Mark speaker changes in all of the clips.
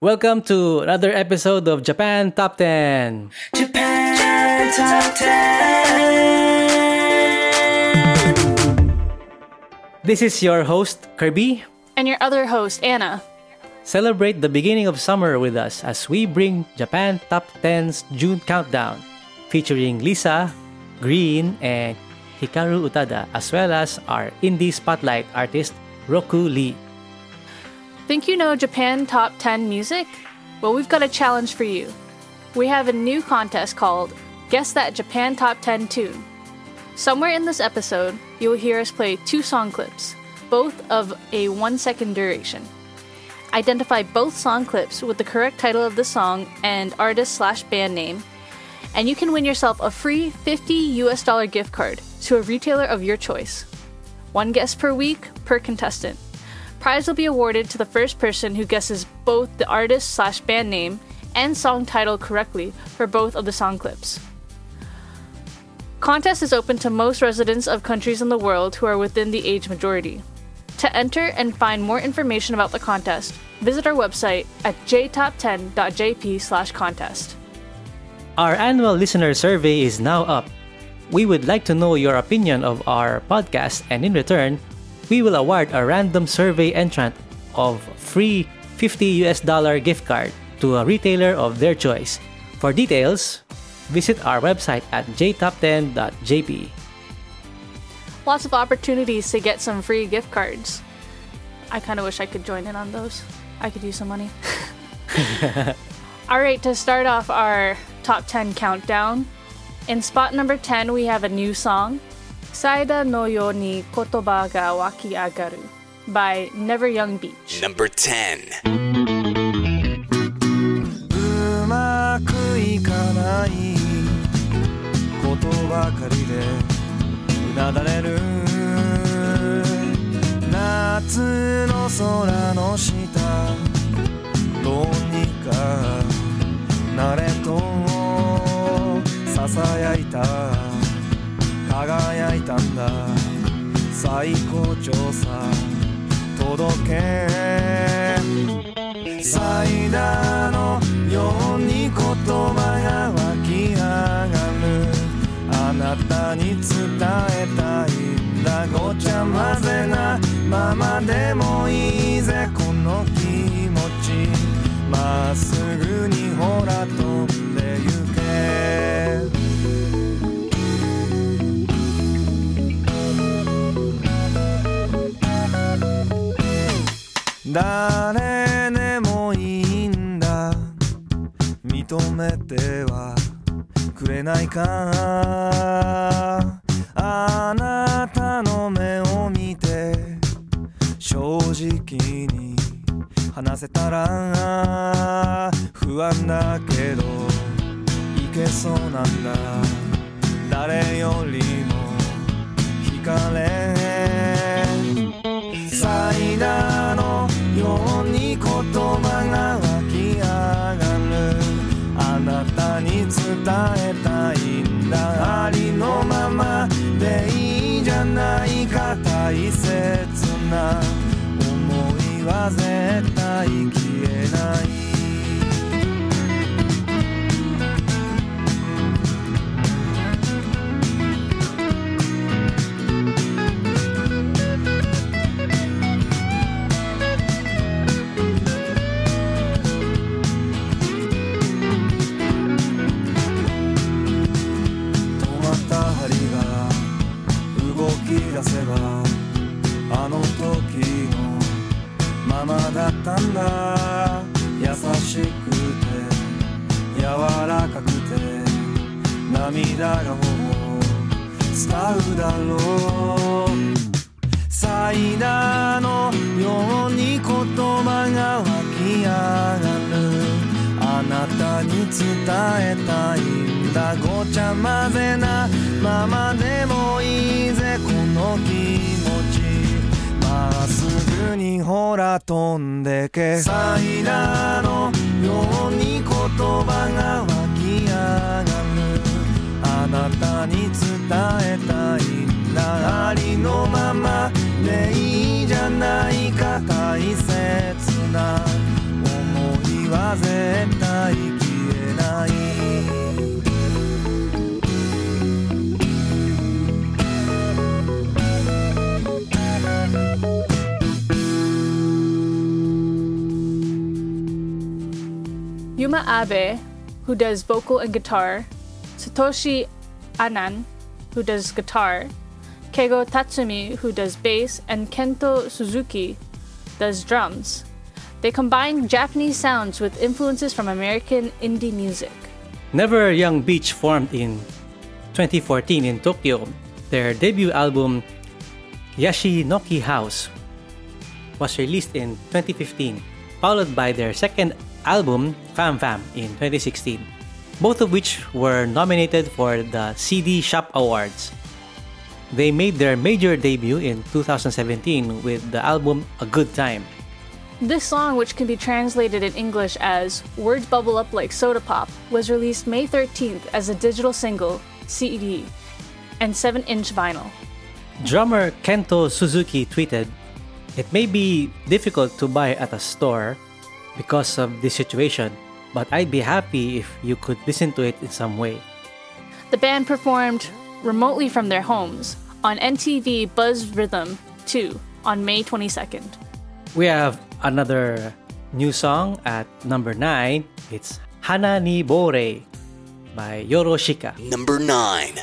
Speaker 1: Welcome to another episode of Japan Top 10.
Speaker 2: Japan Top 10.
Speaker 1: This is your host, Kirby.
Speaker 3: And your other host, Anna.
Speaker 1: Celebrate the beginning of summer with us as we bring Japan Top 10's June Countdown, featuring Lisa, Green, and Hikaru Utada, as well as our indie spotlight artist, Roku Lee.
Speaker 3: Think you know Japan Top 10 music? Well, we've got a challenge for you. We have a new contest called Guess That Japan Top 10 Tune. Somewhere in this episode, you will hear us play two song clips, both of a one second duration. Identify both song clips with the correct title of the song and artist slash band name, and you can win yourself a free 50 US dollar gift card to a retailer of your choice. One guess per week per contestant. Prize will be awarded to the first person who guesses both the artist slash band name and song title correctly for both of the song clips. Contest is open to most residents of countries in the world who are within the age majority. To enter and find more information about the contest, visit our website at jtop10.jp/contest.
Speaker 1: Our annual listener survey is now up. We would like to know your opinion of our podcast and in return, we will award a random survey entrant of free 50 US dollar gift card to a retailer of their choice. For details, visit our website at jtop10.jp.
Speaker 3: Lots of opportunities to get some free gift cards. I kind of wish I could join in on those. I could use some money. All right, to start off our top 10 countdown, in spot number 10, we have a new song, Saida no yo ni kotoba ga waki agaru by Never Young Beach.
Speaker 2: Number 10.
Speaker 4: うまくいかないことばかりでうなだれる夏の空の下どうにかなれとささやいた輝いたんだ。最高潮さ届け。サイダーのように言葉が湧き上がる。あなたに伝えたいんだ。ごちゃ混ぜなままでもいいぜ。この気持ち。まっすぐ誰でもいいんだ。認めてはくれないか。あなたの目を見て正直に話せたら不安だけどいけそうなんだ。誰よりも惹かれ。サイえたいんだ。ありのままでいいじゃないか。大切な思いは絶対消えない。ままだったんだ。優しくて柔らかくて涙がほぼ伝うだろうサイダーのように言葉が湧き上がる。あなたに伝えたいんだ。ごちゃ混ぜなままでもいいぜこの気にほら飛んでけ。サイダーのように言葉が湧き上がる。あなたに伝えたいんだありのままでいいじゃないか大切な思いは絶対消えない「
Speaker 3: Yuma Abe, who does vocal and guitar, Satoshi Anan, who does guitar, Keigo Tatsumi, who does bass, and Kento Suzuki does drums. They combine Japanese sounds with influences from American indie music.
Speaker 1: Never Young Beach formed in 2014 in Tokyo. Their debut album, Yashinoki House, was released in 2015, followed by their second album, Fam Fam, in 2016, both of which were nominated for the CD Shop Awards. They made their major debut in 2017 with the album A Good Time.
Speaker 3: This song, which can be translated in English as Words Bubble Up Like Soda Pop, was released May 13th as a digital single, CD, and 7 inch vinyl.
Speaker 1: Drummer Kento Suzuki tweeted, It may be difficult to buy at a store because of this situation, but I'd be happy if you could listen to it in some way.
Speaker 3: The band performed remotely from their homes on NTV Buzz Rhythm 2 on May 22nd.
Speaker 1: We have another new song at number 9. It's Hana ni Bore by Yorushika.
Speaker 5: Number 9.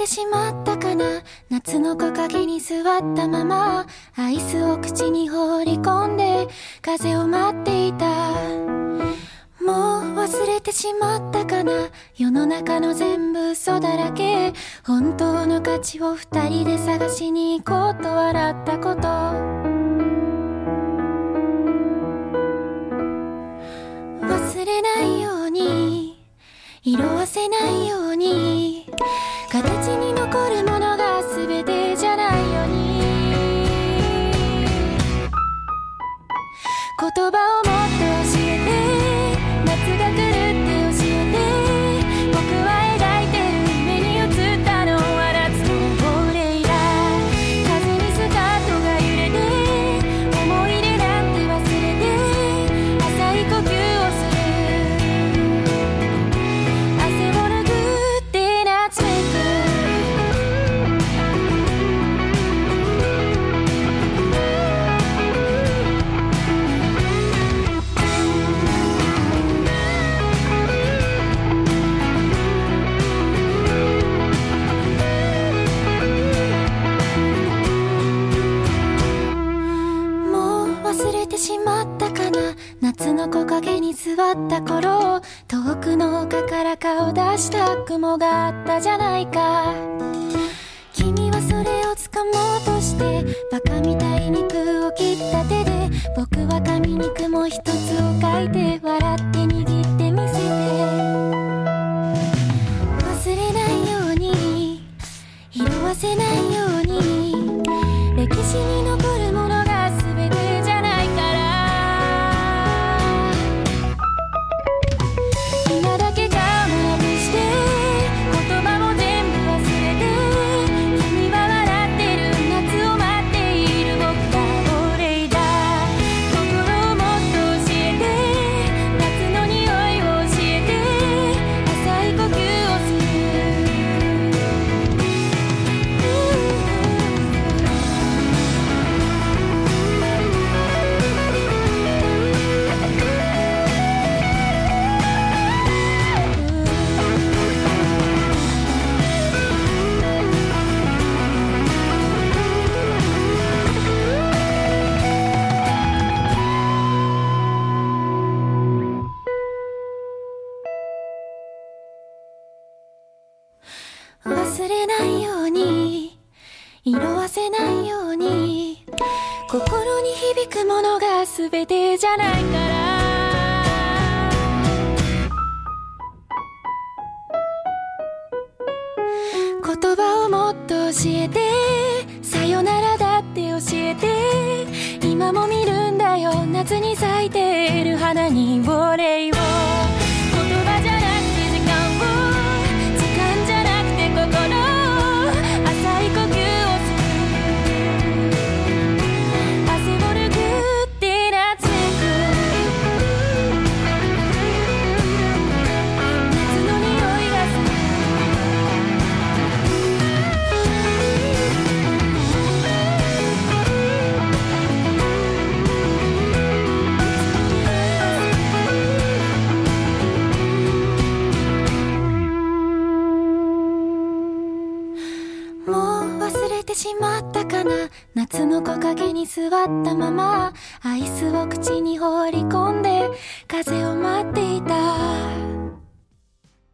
Speaker 6: てしまったかな？夏の木陰に座ったままアイスを口に放り込んで風を待っていた。もう忘れてしまったかな？世の中の全部嘘だらけ。本当の価値を二人で探しに行こうと笑ったこと。忘れないように。色褪せないように。形に残るものが全てじゃないように。言葉をもっと教え座った頃遠くの丘から顔出した雲があったじゃないか。君はそれを掴もうとしてバカみたい肉を切った手で僕は紙に雲一つを書いて笑って握ってみせて。忘れないように色褪せないように歴史に残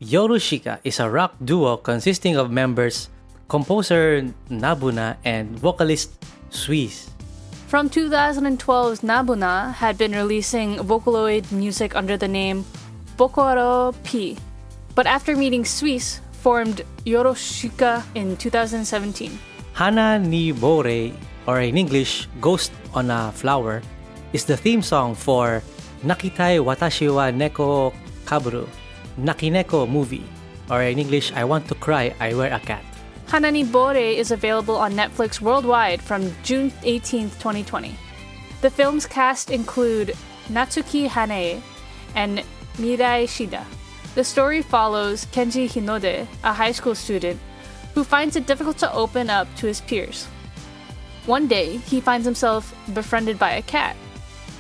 Speaker 1: Yorushika is a rock duo consisting of members composer Nabuna and vocalist Suisse.
Speaker 3: From 2012, Nabuna had been releasing Vocaloid music under the name Bokoro P, but after meeting Suisse, formed Yorushika in 2017.
Speaker 1: Hana ni Bore, or in English, Ghost on a Flower, is the theme song for Nakitai Watashi wa Neko Kaburu, Nakineko movie, or in English, I want to cry, I wear a cat.
Speaker 3: Hanani Bore is available on Netflix worldwide from June 18, 2020. The film's cast include Natsuki Hanae and Mirai Shida. The story follows Kenji Hinode, a high school student, who finds it difficult to open up to his peers. One day, he finds himself befriended by a cat.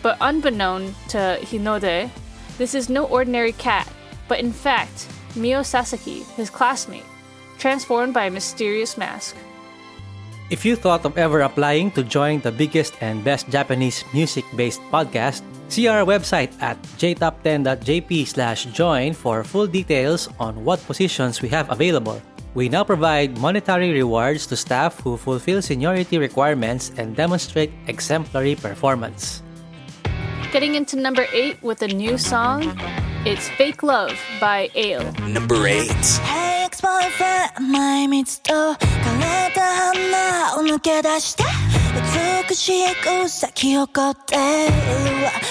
Speaker 3: But unbeknown to Hinode, this is no ordinary cat, but in fact, Mio Sasaki, his classmate, transformed by a mysterious mask.
Speaker 1: If you thought of ever applying to join the biggest and best Japanese music-based podcast, see our website at jtop10.jp slash join for full details on what positions we have available. We now provide monetary rewards to staff who fulfill seniority requirements and demonstrate exemplary performance
Speaker 3: getting into number eight with a new song. It's Fake Love by eill.
Speaker 7: Number
Speaker 8: eight. Hey, ex-boyfriend, my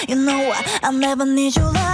Speaker 8: You know what? I never need your love.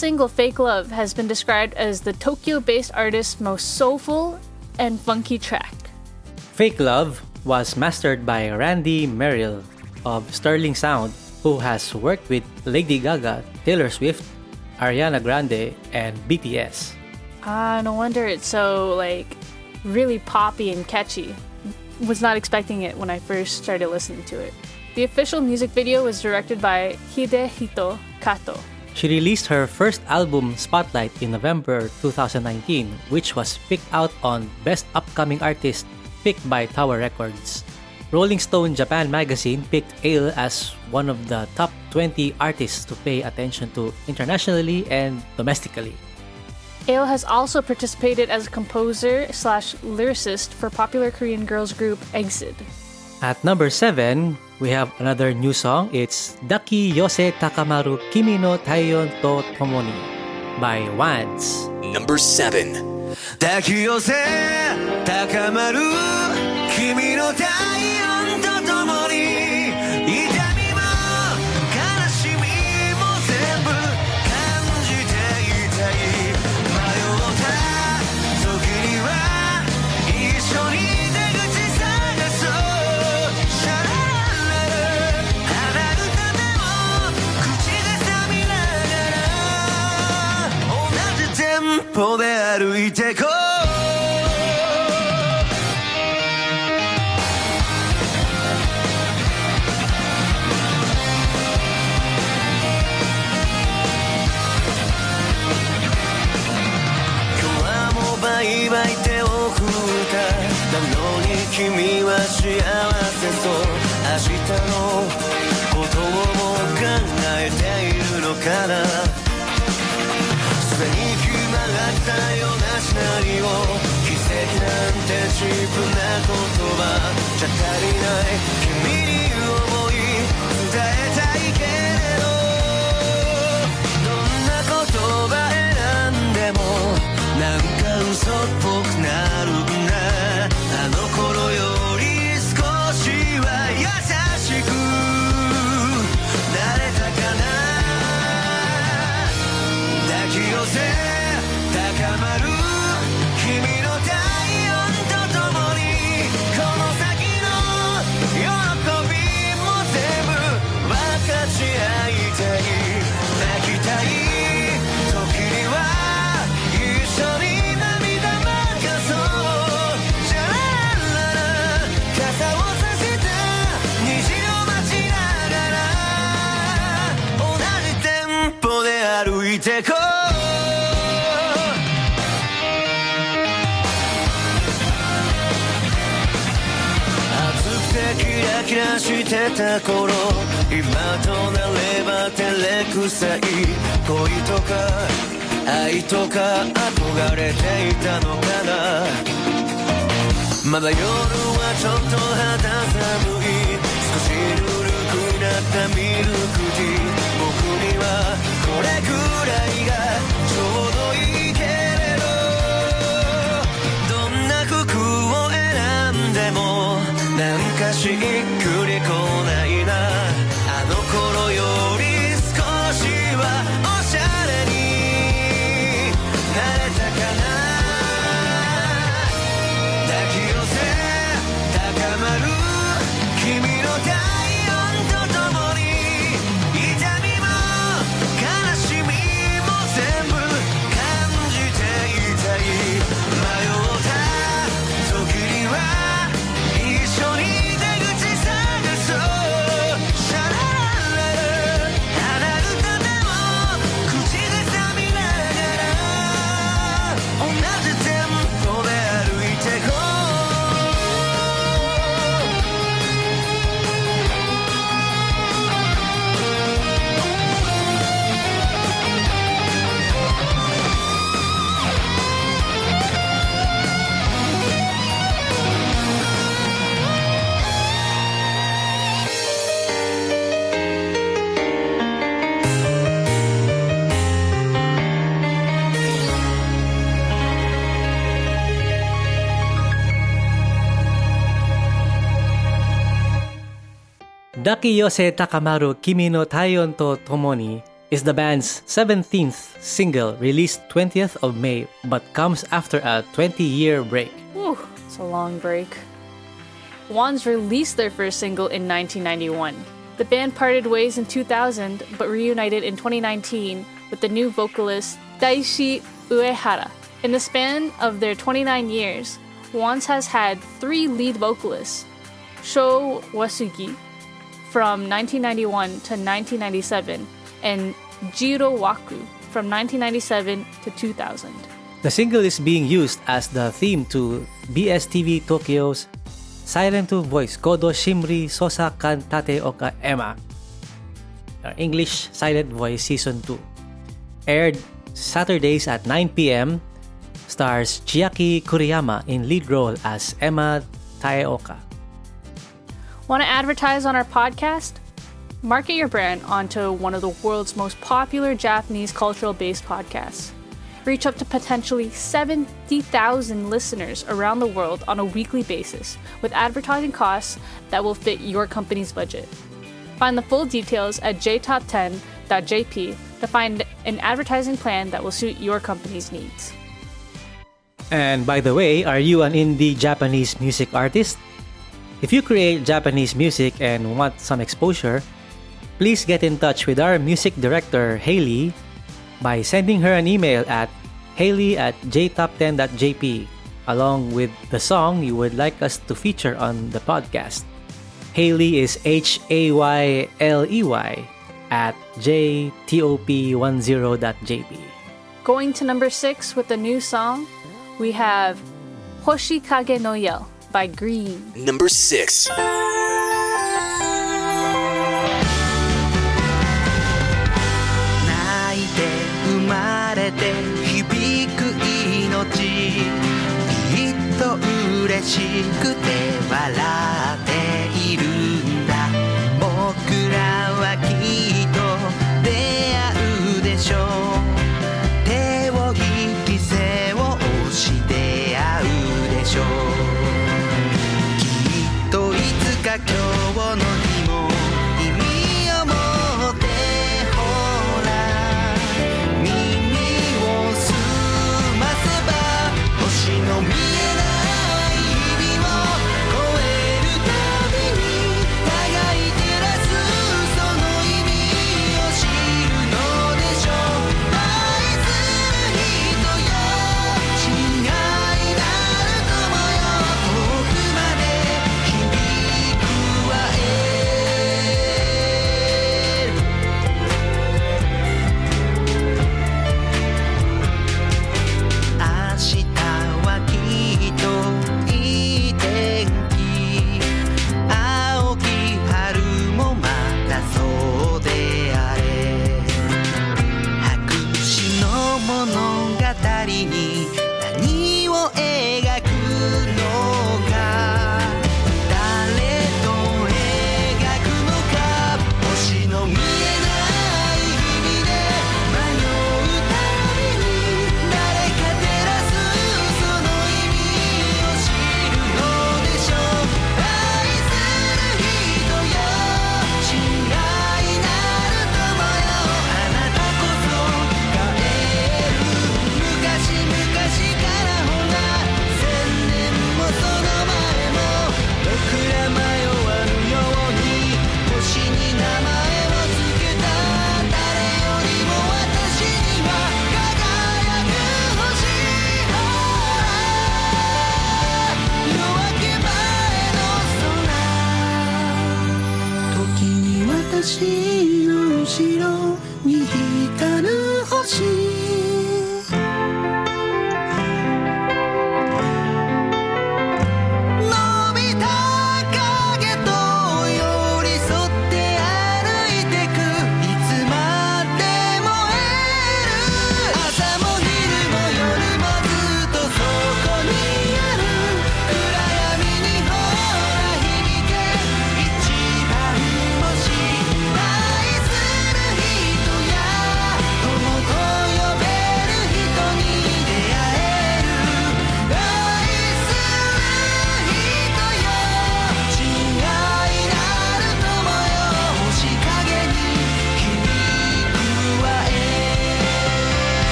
Speaker 3: Single Fake Love has been described as the Tokyo based artist's most soulful and funky track.
Speaker 1: Fake Love was mastered by Randy Merrill of Sterling Sound, who has worked with Lady Gaga, Taylor Swift, Ariana Grande, and BTS.
Speaker 3: Ah, no wonder it's so like really poppy and catchy. Was not expecting it when I first started listening to it. The official music video was directed by Hidehito Kato.
Speaker 1: She released her first album, Spotlight, in November 2019, which was picked out on Best Upcoming Artist, picked by Tower Records. Rolling Stone Japan magazine picked eill as one of the top 20 artists to pay attention to internationally and domestically.
Speaker 3: eill has also participated as a composer slash lyricist for popular Korean girls group EXID.
Speaker 1: At number 7, we have another new song. It's Daki Yose Takamaru Kimi no Taion to Tomoni by Wands.
Speaker 7: Number 7.
Speaker 9: 抱き寄せ高まる君の太陽テンポで歩いてこう。今日はもうバイバイ手を振ったなのに君は幸せそう。明日のことをも考えているのかな。ったようなシナリオ奇跡なんてチープな言葉じゃ足りない君に思い伝えたいけれどどんな言葉選んでもなんか嘘っぽくなるてた頃今となれば照れくさい恋とか愛とか憧れていたのかな。まだ夜はちょっと肌寒い。少しぬるくなったミルクティー。
Speaker 1: Dakiyose Takamaru Kimi no Taion to Tomoni is the band's 17th single released 20th of May but comes after a 20-year break.
Speaker 3: Whew, it's a long break. Wands released their first single in 1991. The band parted ways in 2000 but reunited in 2019 with the new vocalist Daishi Uehara. In the span of their 29 years, Wands has had three lead vocalists Sho Uesugi from 1991 to 1997 and Jiro Waku from 1997 to 2000.
Speaker 1: The single is being used as the theme to BSTV Tokyo's Silent to Voice Kodo Shinri Sosa Kantate Oka Emma English Silent Voice Season 2. Aired Saturdays at 9 p.m. Stars Chiaki Kuriyama in lead role as Emma Taeoka.
Speaker 3: Want to advertise on our podcast? Market your brand onto one of the world's most popular Japanese cultural based podcasts. Reach up to potentially 70,000 listeners around the world on a weekly basis with advertising costs that will fit your company's budget. Find the full details at jtop10.jp to find an advertising plan that will suit your company's needs.
Speaker 1: And by the way, are you an indie Japanese music artist? If you create Japanese music and want some exposure, please get in touch with our music director, Haley, by sending her an email at haley at jtop10.jp along with the song you would like us to feature on the podcast. Haley is H A Y L E Y at jtop10.jp.
Speaker 3: Going to number six with the new song, we have Hoshikage no Yell by Green.
Speaker 7: Number 6.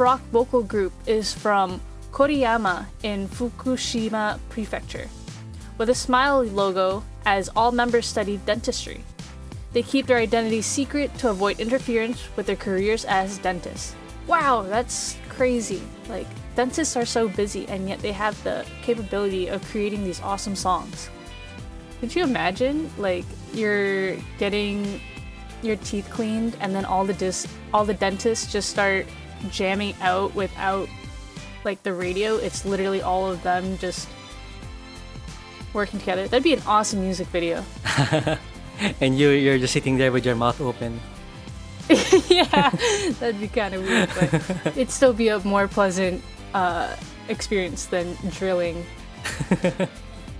Speaker 3: Rock vocal group is from Koriyama in Fukushima Prefecture, with a smiley logo as all members studied dentistry. They keep their identity secret to avoid interference with their careers as dentists. Wow, that's crazy. Like, dentists are so busy and yet they have the capability of creating these awesome songs. Could you imagine, like, you're getting your teeth cleaned and then all the dis- all the dentists just start jamming out without like the radio it's literally all of them just working together that'd be an awesome music video
Speaker 1: and you you're just sitting there with your mouth open.
Speaker 3: yeah that'd be kind of weird but it'd still be a more pleasant uh, experience than drilling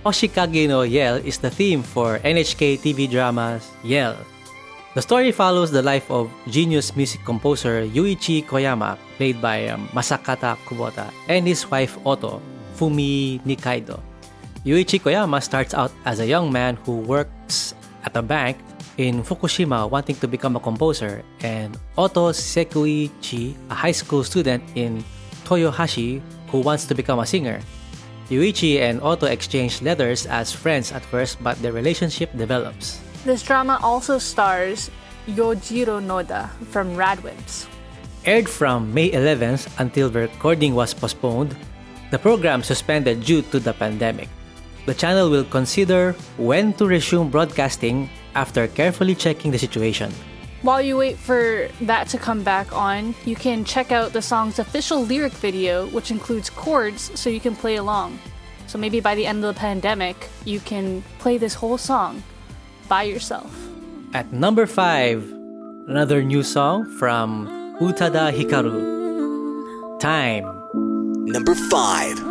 Speaker 1: Hoshikage no Yell is the theme for NHK TV dramas Yell. The story follows the life of genius music composer Yuichi Koyama, played by um, Masataka Kubota, and his wife Otto, Fumi Nikaido. Yuichi Koyama starts out as a young man who works at a bank in Fukushima wanting to become a composer, and Otto Sekiuchi, a high school student in Toyohashi who wants to become a singer. Yuichi and Otto exchange letters as friends at first, but their relationship develops.
Speaker 3: This drama also stars yojiro noda from radwimps
Speaker 1: Aired from May 11th until the recording was postponed, the program suspended due to the pandemic. The channel will consider when to resume broadcasting after carefully checking the situation.
Speaker 3: While you wait for that to come back on, you can check out the song's official lyric video, which includes chords so you can play along. So maybe by the end of the pandemic, you can play this whole song by yourself.
Speaker 1: At number 5, another new song from Utada Hikaru. Time.
Speaker 7: Number 5.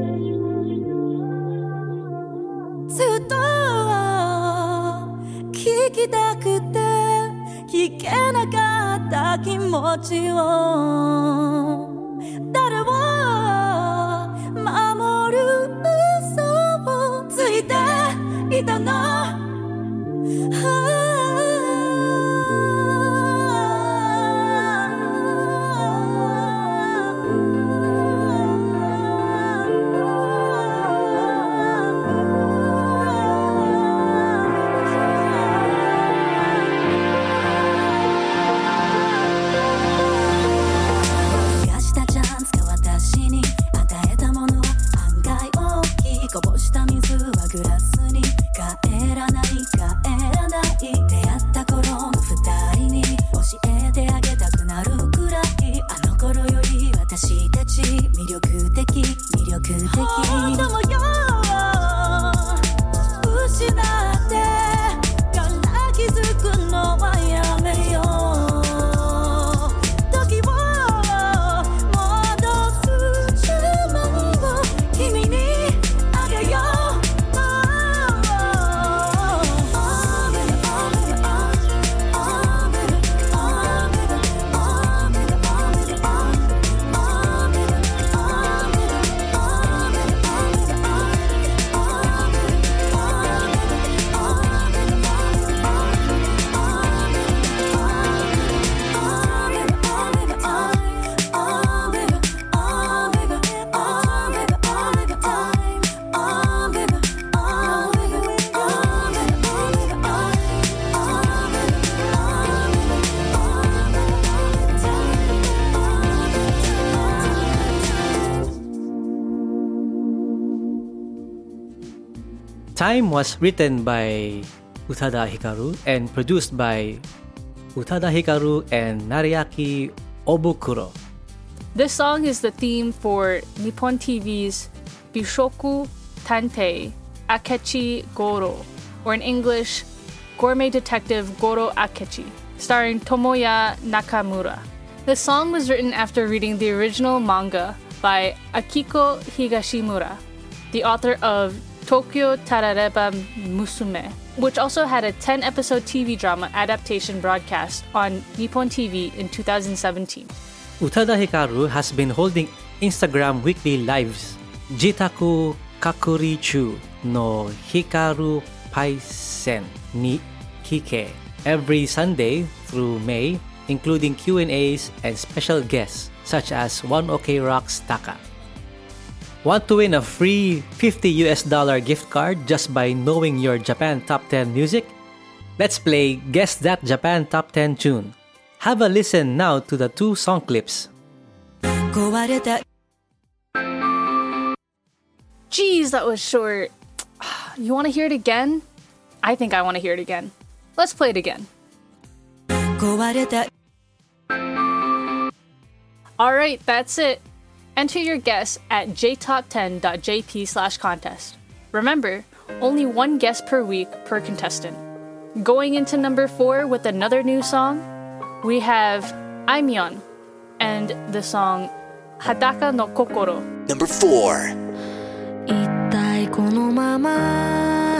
Speaker 8: ずっと聞きたくて聞けなかった気持ちを。誰を守る嘘をついていたの？私たち魅力的魅力的。
Speaker 1: Time was written by Utada Hikaru and produced by Utada Hikaru and Nariaki Obukuro.
Speaker 3: This song is the theme for Nippon TV's Bishoku Tantei Akechi Goro, or in English, Gourmet Detective Goro Akechi, starring Tomoya Nakamura. The song was written after reading the original manga by Akiko Higashimura, the author of Tokyo Tarareba Musume, which also had a 10 episode TV drama adaptation broadcast on Nippon TV in 2017.
Speaker 1: Utada Hikaru has been holding Instagram weekly lives Jitaku Kakurichu no Hikaru Paisen ni Kike every Sunday through May, including Q&As and special guests such as One OK Rocks Taka. Want to win a free 50 US dollar gift card just by knowing your Japan Top 10 music? Let's play Guess That Japan Top 10 Tune. Have a listen now to the two song clips.
Speaker 3: Geez, that was short. You want to hear it again? I think I want to hear it again. Let's play it again.
Speaker 8: All
Speaker 3: right, that's it. Enter your guess at jtop10.jp slash contest. Remember, only one guess per week per contestant. Going into number four with another new song, we have Aimyon and the song Hadaka no Kokoro.
Speaker 5: Number
Speaker 10: four. このまま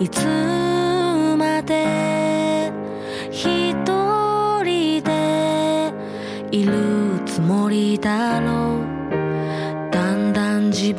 Speaker 10: いつまで一人でいるつもりだろう J'ai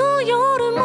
Speaker 10: の夜も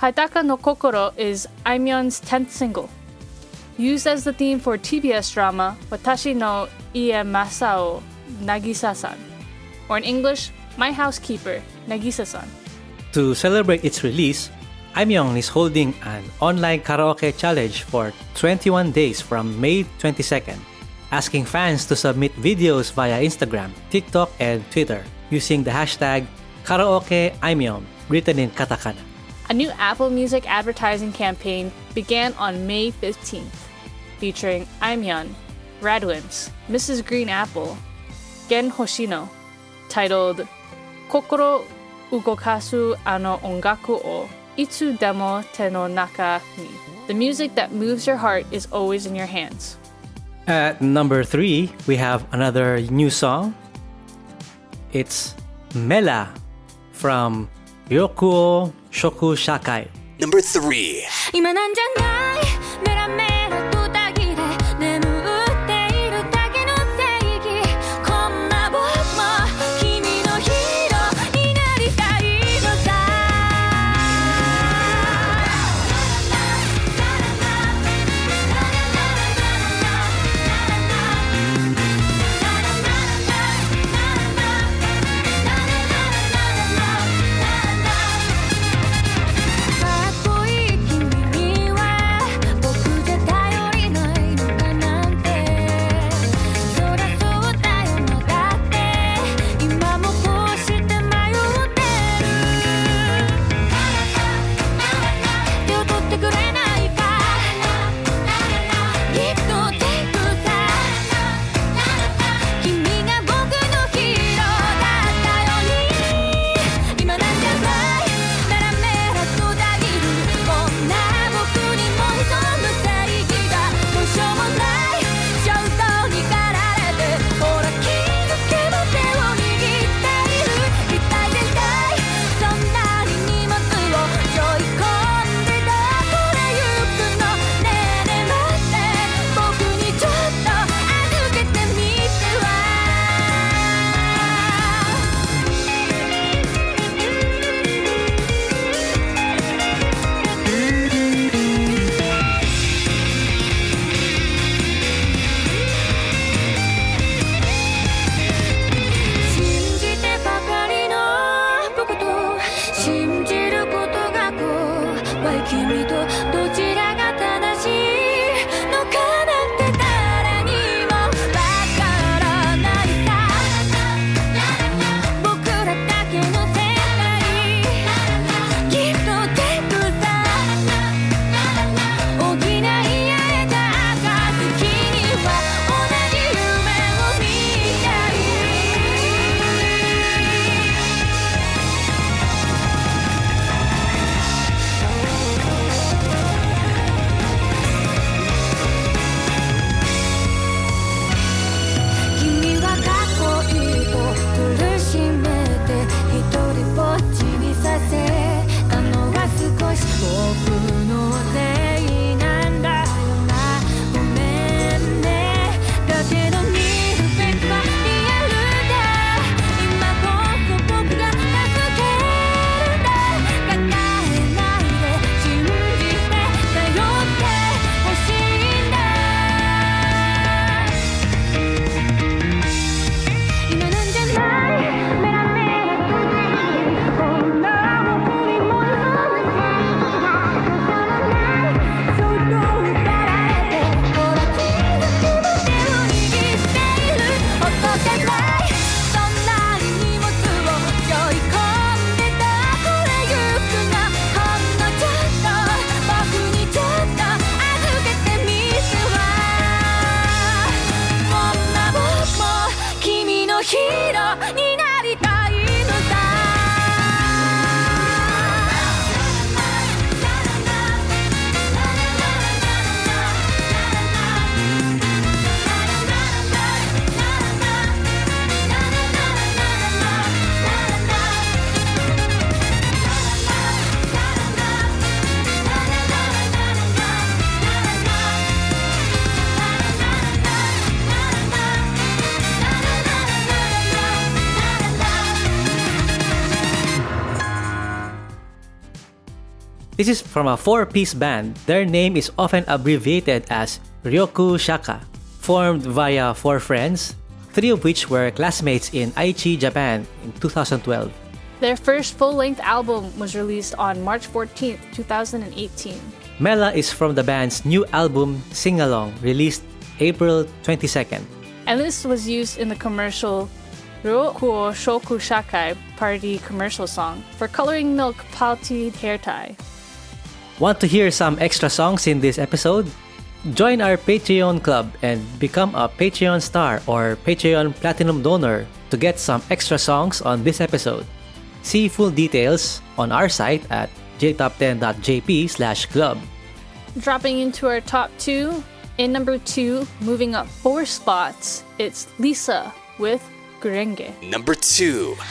Speaker 3: Hadaka no Kokoro is Aimyon's 10th single. Used as the theme for TBS drama Watashi no Ie Masao Nagisa-san, or in English, My Housekeeper Nagisa-san.
Speaker 1: To celebrate its release, Aimyon is holding an online karaoke challenge for 21 days from May 22nd, asking fans to submit videos via Instagram, TikTok, and Twitter using the hashtag karaokeaimyon written in katakana.
Speaker 3: A new Apple Music advertising campaign began on May 15th, featuring Aimyon, Radwimps, Mrs. Green Apple, Gen Hoshino, titled Kokoro Ugokasu ano Ongaku o Itsu demo te no naka ni. The music that moves your heart is always in your hands.
Speaker 1: At number three, we have another new song. It's Mela from Yoku Shoku Shakai.
Speaker 7: Number
Speaker 6: three.
Speaker 1: This is from a four-piece band. Their name is often abbreviated as Ryoku Shaka, formed via four friends, three of which were classmates in Aichi, Japan in 2012.
Speaker 3: Their first full-length album was released on March 14, 2018.
Speaker 1: Mela is from the band's new album Sing Along, released April 22nd.
Speaker 3: And this was used in the commercial
Speaker 6: Ryokuoushoku Shakai party commercial song for coloring milk Pouty hair tie.
Speaker 1: Want to hear some extra songs in this episode? Join our Patreon club and become a Patreon star or Patreon platinum donor to get some extra songs on this episode. See full details on our site at jtop10.jp slash club.
Speaker 6: Dropping into our top two, in number two, moving up four spots, it's Lisa with Gurenge.
Speaker 5: Number
Speaker 6: two.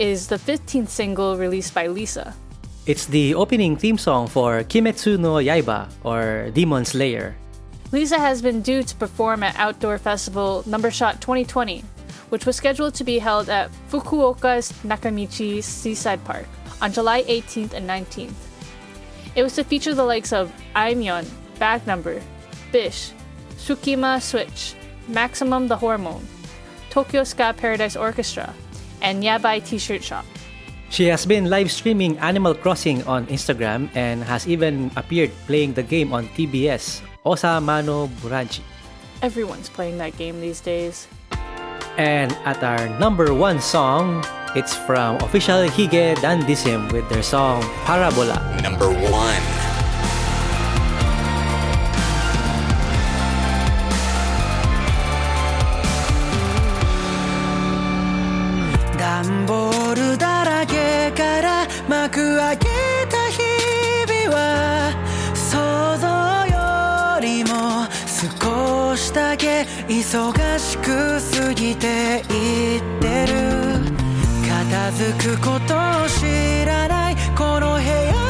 Speaker 6: is the 15th single released by Lisa.
Speaker 1: It's the opening theme song for Kimetsu no Yaiba, or Demon Slayer.
Speaker 6: Lisa has been due to perform at outdoor festival Number Shot 2020, which was scheduled to be held at Fukuoka's Nakamichi Seaside Park on July 18th and 19th. It was to feature the likes of Aimyon, back number, Bish, Sukima Switch, Maximum the Hormone, Tokyo Ska Paradise Orchestra, and Yabai T shirt shop.
Speaker 1: She has been live streaming Animal Crossing on Instagram and has even appeared playing the game on TBS, Ousama no Brunch.
Speaker 3: Everyone's playing that game these days.
Speaker 1: And at our number one song, it's from official Hige Dandism with their song Parabola.
Speaker 7: Number one.
Speaker 9: 忙しく過ぎていってる。片付くことを知らないこの部屋。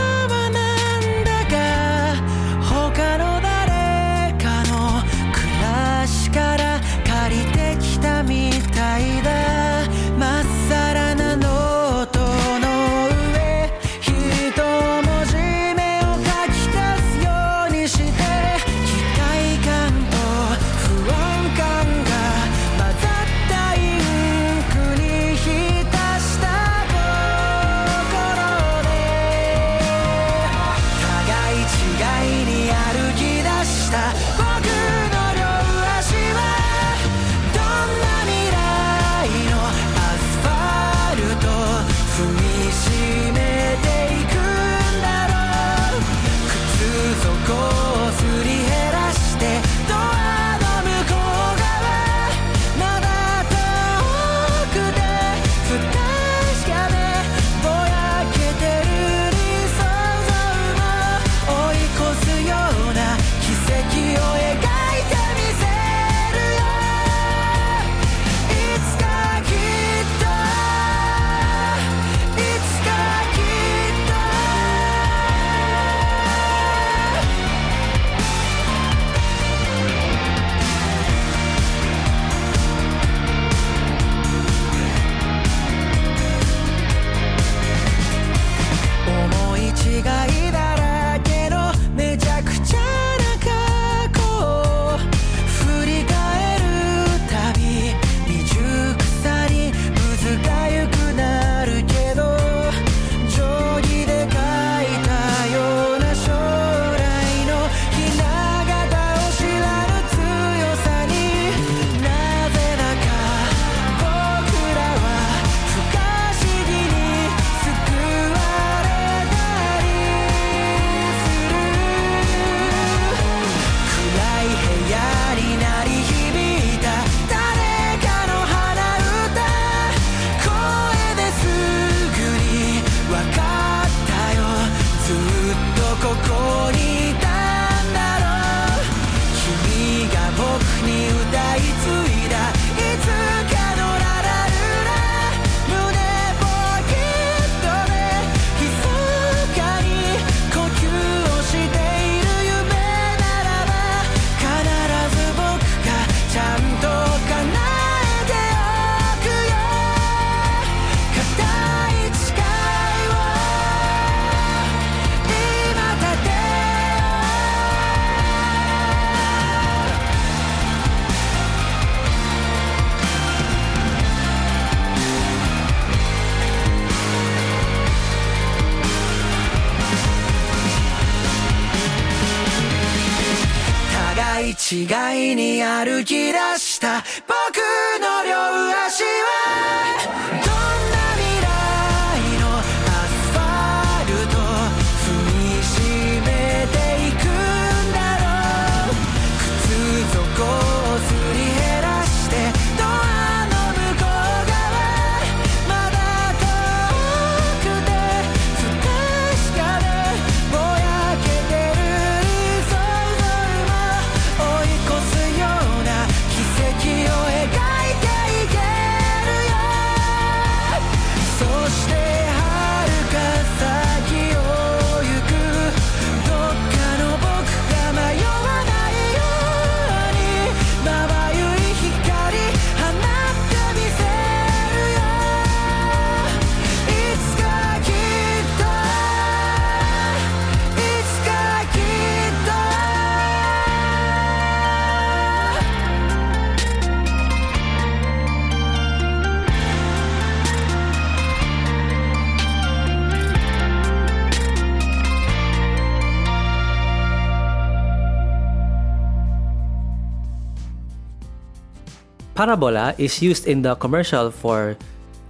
Speaker 1: Parabola is used in the commercial for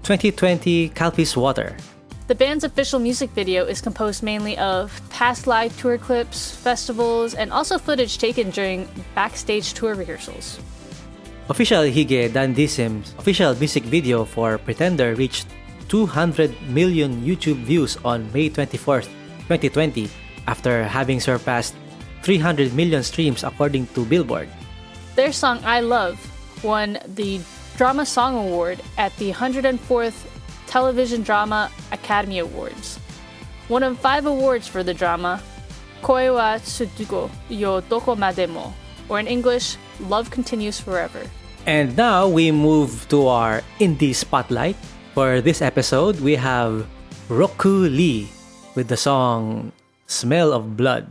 Speaker 1: 2020 Calpis Water.
Speaker 3: The band's official music video is composed mainly of past live tour clips, festivals, and also footage taken during backstage tour rehearsals.
Speaker 1: Official Hige Dandism's official music video for Pretender reached 200 million YouTube views on May 24, 2020, after having surpassed 300 million streams according to Billboard.
Speaker 3: Their song I Love won the Drama Song Award at the 104th Television Drama Academy Awards. One of five awards for the drama, Koi wa Tsuzuku yo Doko Mademo, or in English, Love Continues Forever.
Speaker 1: And now we move to our indie spotlight. For this episode, we have Roku Lee with the song Smell of Blood.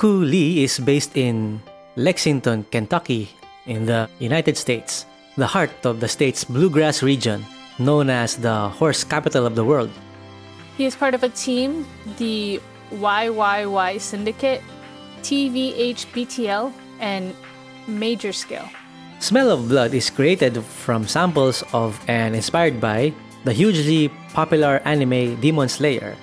Speaker 1: Roku Lee is based in Lexington, Kentucky, in the United States, the heart of the state's bluegrass region, known as the horse capital of the world.
Speaker 3: He is part of a team, the YYY Syndicate, TVHBTL, and Major Scale.
Speaker 1: Smell of Blood is created from samples of and inspired by the hugely popular anime Demon Slayer.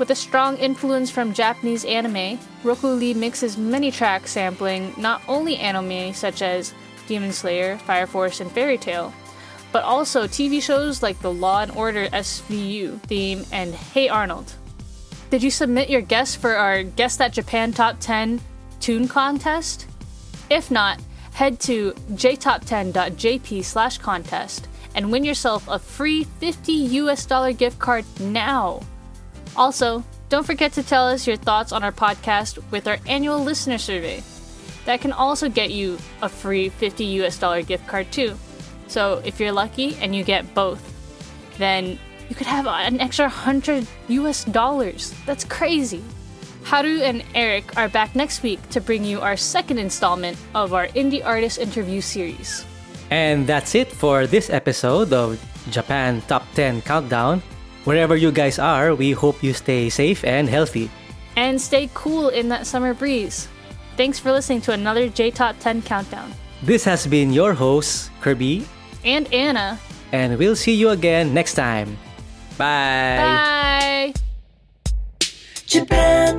Speaker 3: With a strong influence from Japanese anime, Roku Lee mixes many tracks sampling not only anime such as Demon Slayer, Fire Force, and Fairy Tail, but also TV shows like the Law and Order SVU theme and Hey Arnold. Did you submit your guess for our Guess That Japan Top 10 tune contest? If not, head to jtop10.jp slash contest and win yourself a free 50 US dollar gift card now. Also, don't forget to tell us your thoughts on our podcast with our annual listener survey. That can also get you a free 50 US dollar gift card too. So if you're lucky and you get both, then you could have an extra 100 US dollars. That's crazy. Haru and Eric are back next week to bring you our second installment of our indie artist interview series.
Speaker 1: And that's it for this episode of Japan Top 10 Countdown. Wherever you guys are, we hope you stay safe and healthy.
Speaker 3: And stay cool in that summer breeze. Thanks for listening to another J Top 10 Countdown.
Speaker 1: This has been your host, Kirby,
Speaker 3: And Anna.
Speaker 1: and we'll see you again next time. Bye.
Speaker 3: Bye.
Speaker 8: Japan